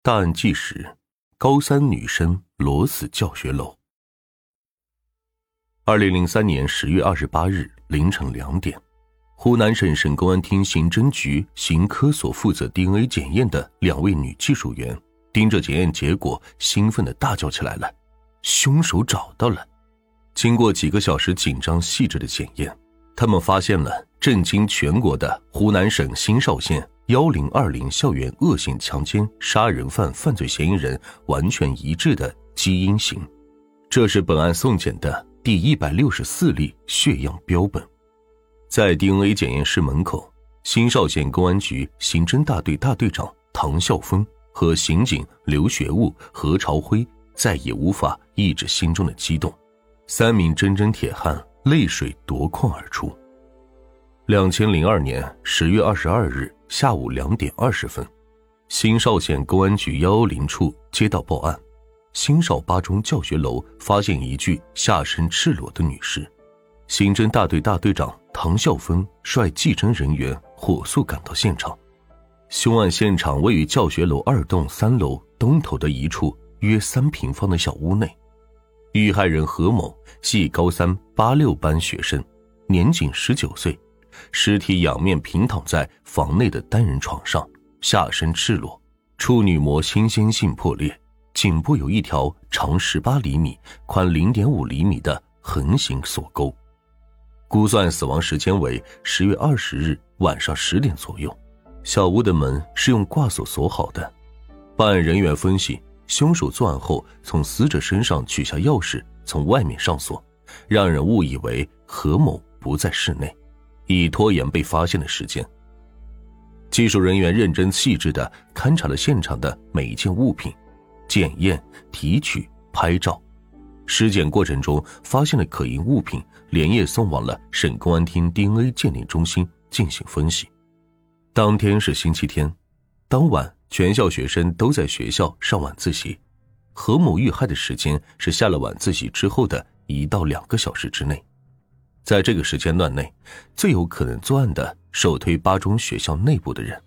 大案纪实：高三女生裸死教学楼。二零零三年十月二十八日凌晨两点，湖南省省公安厅刑侦局刑科所负责 DNA 检验的两位女技术员，盯着检验结果，兴奋的大叫起来了：“凶手找到了！”经过几个小时紧张细致的检验，他们发现了震惊全国的湖南省新邵县。幺零二零校园恶性强奸杀人犯犯罪嫌疑人完全一致的基因型，这是本案送检的第一百六十四例血样标本。在 DNA 检验室门口，新邵县公安局刑侦大队大队长唐孝峰和刑警刘学武、何朝辉再也无法抑制心中的激动，三名铮铮铁汉泪水夺眶而出。两千零二年十月二十二日下午两点二十分，新邵县公安局幺幺零处接到报案，新邵八中教学楼发现一具下身赤裸的女尸。刑侦大队大队长唐孝峰率技侦人员火速赶到现场。凶案现场位于教学楼二栋三楼东头的一处约三平方的小屋内。遇害人何某系高三八六班学生，年仅十九岁。尸体仰面平躺在房内的单人床上，下身赤裸，处女膜新鲜性破裂，颈部有一条长十八厘米、宽零点五厘米的横行锁沟，估算死亡时间为十月二十日晚上十点左右。小屋的门是用挂锁锁好的。办案人员分析，凶手作案后从死者身上取下钥匙，从外面上锁，让人误以为何某不在室内。以拖延被发现的时间。技术人员认真细致的勘察了现场的每一件物品，检验、提取、拍照。尸检过程中发现了可疑物品，连夜送往了省公安厅 DNA 鉴定中心进行分析。当天是星期天，当晚全校学生都在学校上晚自习。何某遇害的时间是下了晚自习之后的一到两个小时之内。在这个时间段内，最有可能作案的首推八中学校内部的人。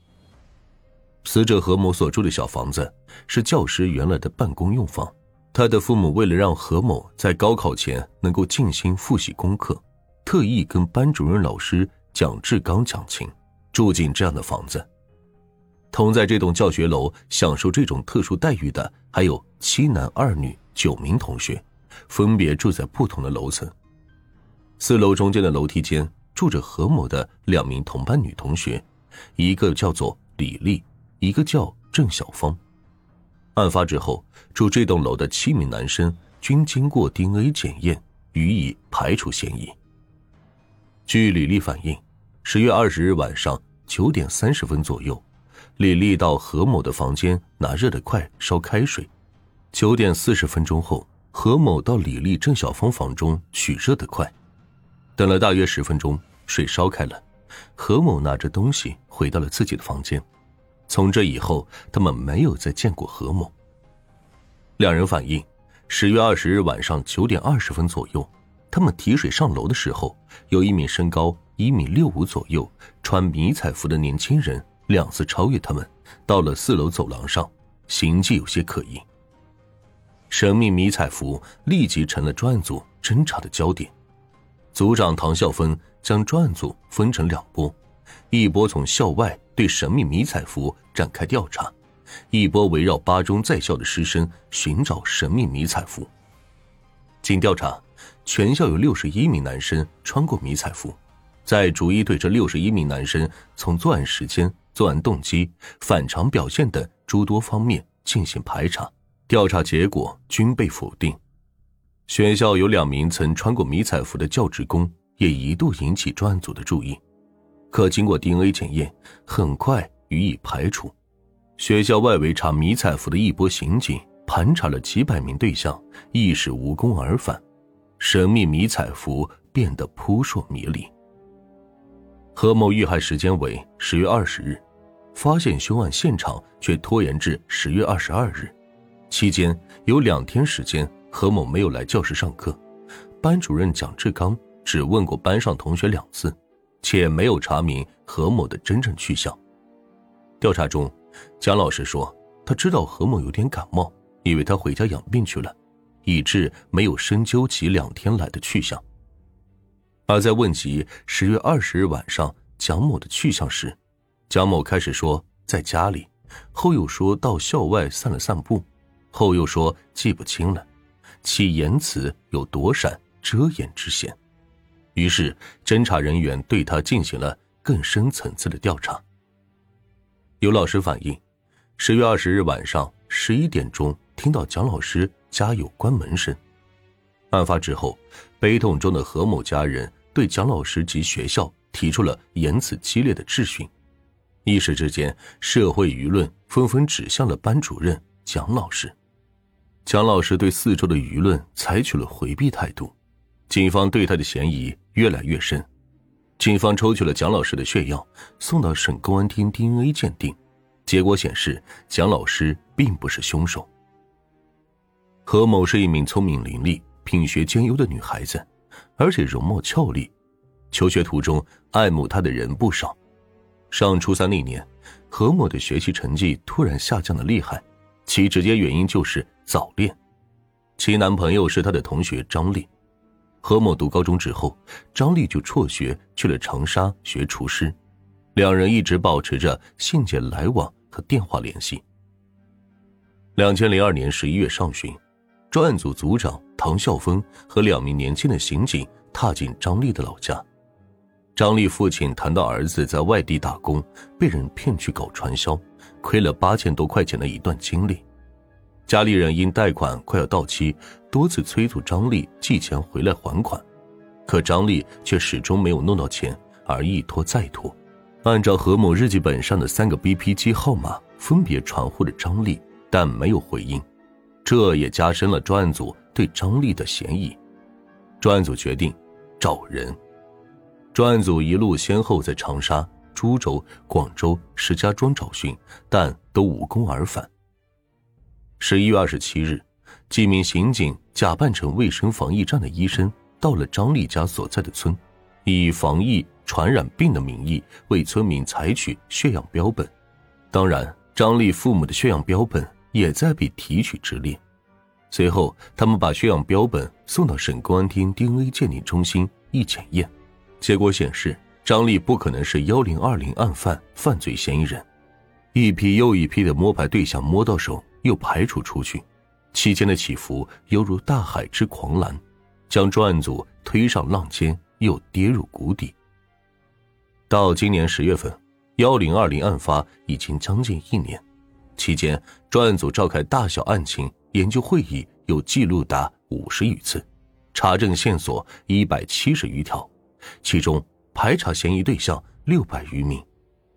死者何某所住的小房子是教师原来的办公用房，他的父母为了让何某在高考前能够静心复习功课，特意跟班主任老师蒋志刚讲情，住进这样的房子。同在这栋教学楼享受这种特殊待遇的还有七男二女九名同学，分别住在不同的楼层。四楼中间的楼梯间住着何某的两名同班女同学，一个叫做李丽，一个叫郑小芳。案发之后，住这栋楼的七名男生均经过 DNA 检验，予以排除嫌疑。据李丽反映，十月二十日晚上九点三十分左右，李丽到何某的房间拿热的快烧开水。九点四十分钟后，何某到李丽、郑小芳房中取热的快。等了大约十分钟，水烧开了，何某拿着东西回到了自己的房间。从这以后，他们没有再见过何某。两人反映，十月二十日晚上九点二十分左右，他们提水上楼的时候，有一名身高一米六五左右、穿迷彩服的年轻人两次超越他们，到了四楼走廊上，行迹有些可疑。神秘迷彩服立即成了专案组侦查的焦点。组长唐孝峰将专案组分成两波，一波从校外对神秘迷彩服展开调查，一波围绕八中在校的师生寻找神秘迷彩服。经调查，全校有六十一名男生穿过迷彩服，在逐一对这六十一名男生从作案时间、作案动机、反常表现等诸多方面进行排查，调查结果均被否定。学校有两名曾穿过迷彩服的教职工，也一度引起专案组的注意，可经过 DNA 检验，很快予以排除。学校外围查迷彩服的一波刑警盘查了几百名对象，亦是无功而返，神秘迷彩服变得扑朔迷离。何某遇害时间为十月二十日，发现凶案现场却拖延至十月二十二日，期间有两天时间。何某没有来教室上课，班主任蒋志刚只问过班上同学两次，且没有查明何某的真正去向。调查中，蒋老师说，他知道何某有点感冒，以为他回家养病去了，以致没有深究其两天来的去向。而在问及十月二十日晚上蒋某的去向时，蒋某开始说在家里，后又说到校外散了散步，后又说记不清了，其言辞有躲闪、遮掩之嫌。于是，侦查人员对他进行了更深层次的调查。有老师反映，十月二十日晚上十一点钟听到蒋老师家有关门声。案发之后，悲痛中的何某家人对蒋老师及学校提出了言辞激烈的质询，一时之间，社会舆论纷纷指向了班主任蒋老师。蒋老师对四周的舆论采取了回避态度。警方对他的嫌疑越来越深，警方抽取了蒋老师的血样，送到省公安厅 DNA 鉴定，结果显示蒋老师并不是凶手。何某是一名聪明伶俐、品学兼优的女孩子，而且容貌俏丽，求学途中爱慕她的人不少。上初三那年，何某的学习成绩突然下降的厉害，其直接原因就是早恋，其男朋友是她的同学张丽。何某读高中之后，张丽就辍学去了长沙学厨师，两人一直保持着信件来往和电话联系。两千零二年十一月上旬，专案组组长唐孝峰和两名年轻的刑警踏进张丽的老家。张丽父亲谈到儿子在外地打工，被人骗去搞传销，亏了八千多块钱的一段经历。家里人因贷款快要到期，多次催促张丽寄钱回来还款，可张丽却始终没有弄到钱，而一拖再拖。按照何某日记本上的三个 BP 机号码，分别传呼着张丽，但没有回应，这也加深了专案组对张丽的嫌疑。专案组决定找人。专案组一路先后在长沙、株洲、广州、石家庄找寻，但都无功而返。十一月二十七日，几名刑警假扮成卫生防疫站的医生，到了张丽家所在的村，以防疫传染病的名义为村民采取血样标本。当然，张丽父母的血样标本也在被提取之列。随后，他们把血样标本送到省公安厅 DNA 鉴定中心一检验，结果显示张丽不可能是幺零二零案犯犯罪嫌疑人。一批又一批的摸排对象摸到手。又排除出去，期间的起伏犹如大海之狂澜，将专案组推上浪尖，又跌入谷底。到今年十月份，幺零二零案发已经将近一年，期间专案组召开大小案情研究会议有记录达五十余次，查证线索一百七十余条，其中排查嫌疑对象六百余名。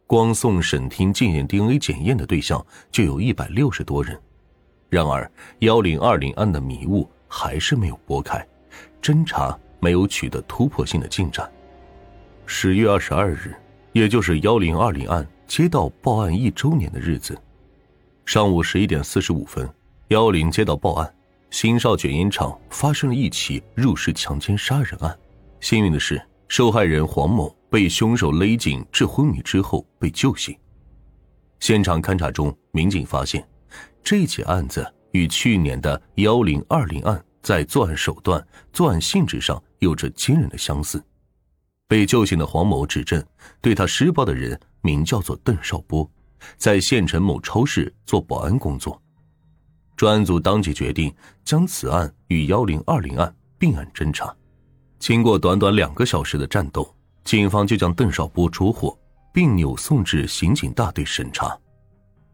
光送省厅进行 DNA 检验的对象就有一百六十多人，然而幺零二零案的迷雾还是没有拨开，侦查没有取得突破性的进展。十月二十二日，也就是幺零二零案接到报案一周年的日子，上午十一点四十五分，幺零接到报案，新少卷烟厂发生了一起入室强奸杀人案。幸运的是，受害人黄某。被凶手勒颈致昏迷之后被救醒。现场勘查中，民警发现，这起案子与去年的幺零二零案在作案手段、作案性质上有着惊人的相似。被救醒的黄某指证，对他施暴的人名叫做邓少波，在县城某超市做保安工作。专案组当即决定将此案与幺零二零案并案侦查。经过短短两个小时的战斗。警方就将邓少波捉获，并扭送至刑警大队审查。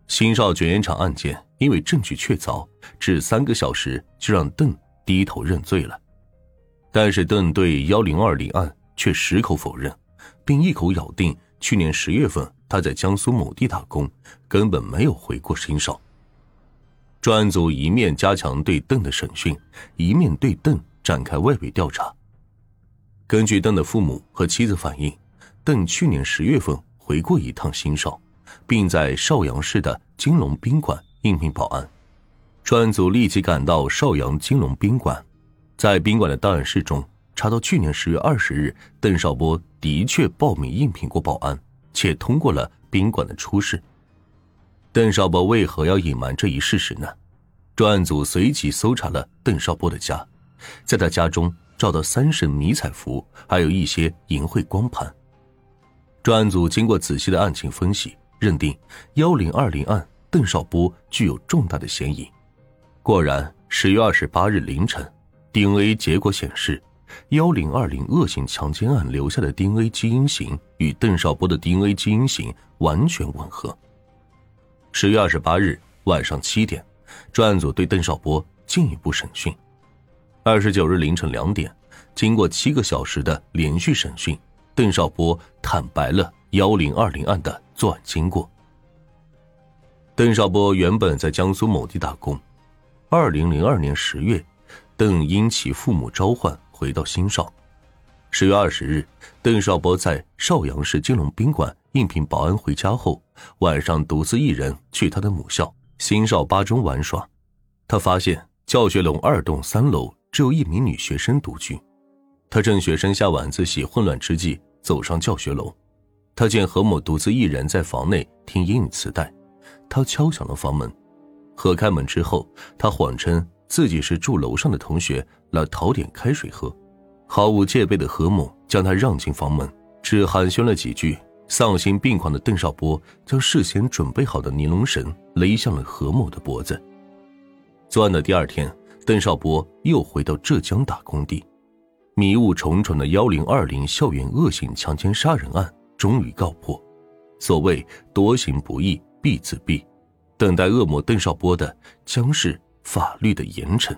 新少卷烟厂案件因为证据确凿，只三个小时就让邓低头认罪了。但是邓对幺零二零案却矢口否认，并一口咬定去年十月份他在江苏某地打工，根本没有回过新少。专案组一面加强对邓的审讯，一面对邓展开外围调查。根据邓的父母和妻子反映，邓去年十月份回过一趟新邵，并在邵阳市的金龙宾馆应聘保安。专案组立即赶到邵阳金龙宾馆，在宾馆的档案室中查到，去年十月二十日，邓少波的确报名应聘过保安，且通过了宾馆的初试。邓少波为何要隐瞒这一事实呢？专案组随即搜查了邓少波的家，在他家中找到三身迷彩服，还有一些淫秽光盘。专案组经过仔细的案情分析，认定幺零二零案邓少波具有重大的嫌疑。果然，十月二十八日凌晨，DNA 结果显示，幺零二零恶性强奸案留下的 DNA 基因型与邓少波的 DNA 基因型完全吻合。十月二十八日晚上七点。专案组对邓少波进一步审讯。二十九日凌晨两点，经过七个小时的连续审讯，邓少波坦白了幺零二零案的作案经过。邓少波原本在江苏某地打工，二零零二年十月，邓因其父母召唤回到新邵。十月二十日，邓少波在邵阳市金龙宾馆应聘保安回家后，晚上独自一人去他的母校。新邵八中玩耍，他发现教学楼二栋三楼只有一名女学生独居。他趁学生下晚自习混乱之际，走上教学楼。他见何某独自一人在房内听英语磁带，他敲响了房门。何开门之后，他谎称自己是住楼上的同学，来讨点开水喝。毫无戒备的何某将他让进房门，只寒暄了几句。丧心病狂的邓少波将事先准备好的尼龙绳勒向了何某的脖子。作案的第二天，邓少波又回到浙江打工地。迷雾重重的幺零二零校园恶性强奸杀人案终于告破。所谓多行不义必自毙，等待恶魔邓少波的将是法律的严惩。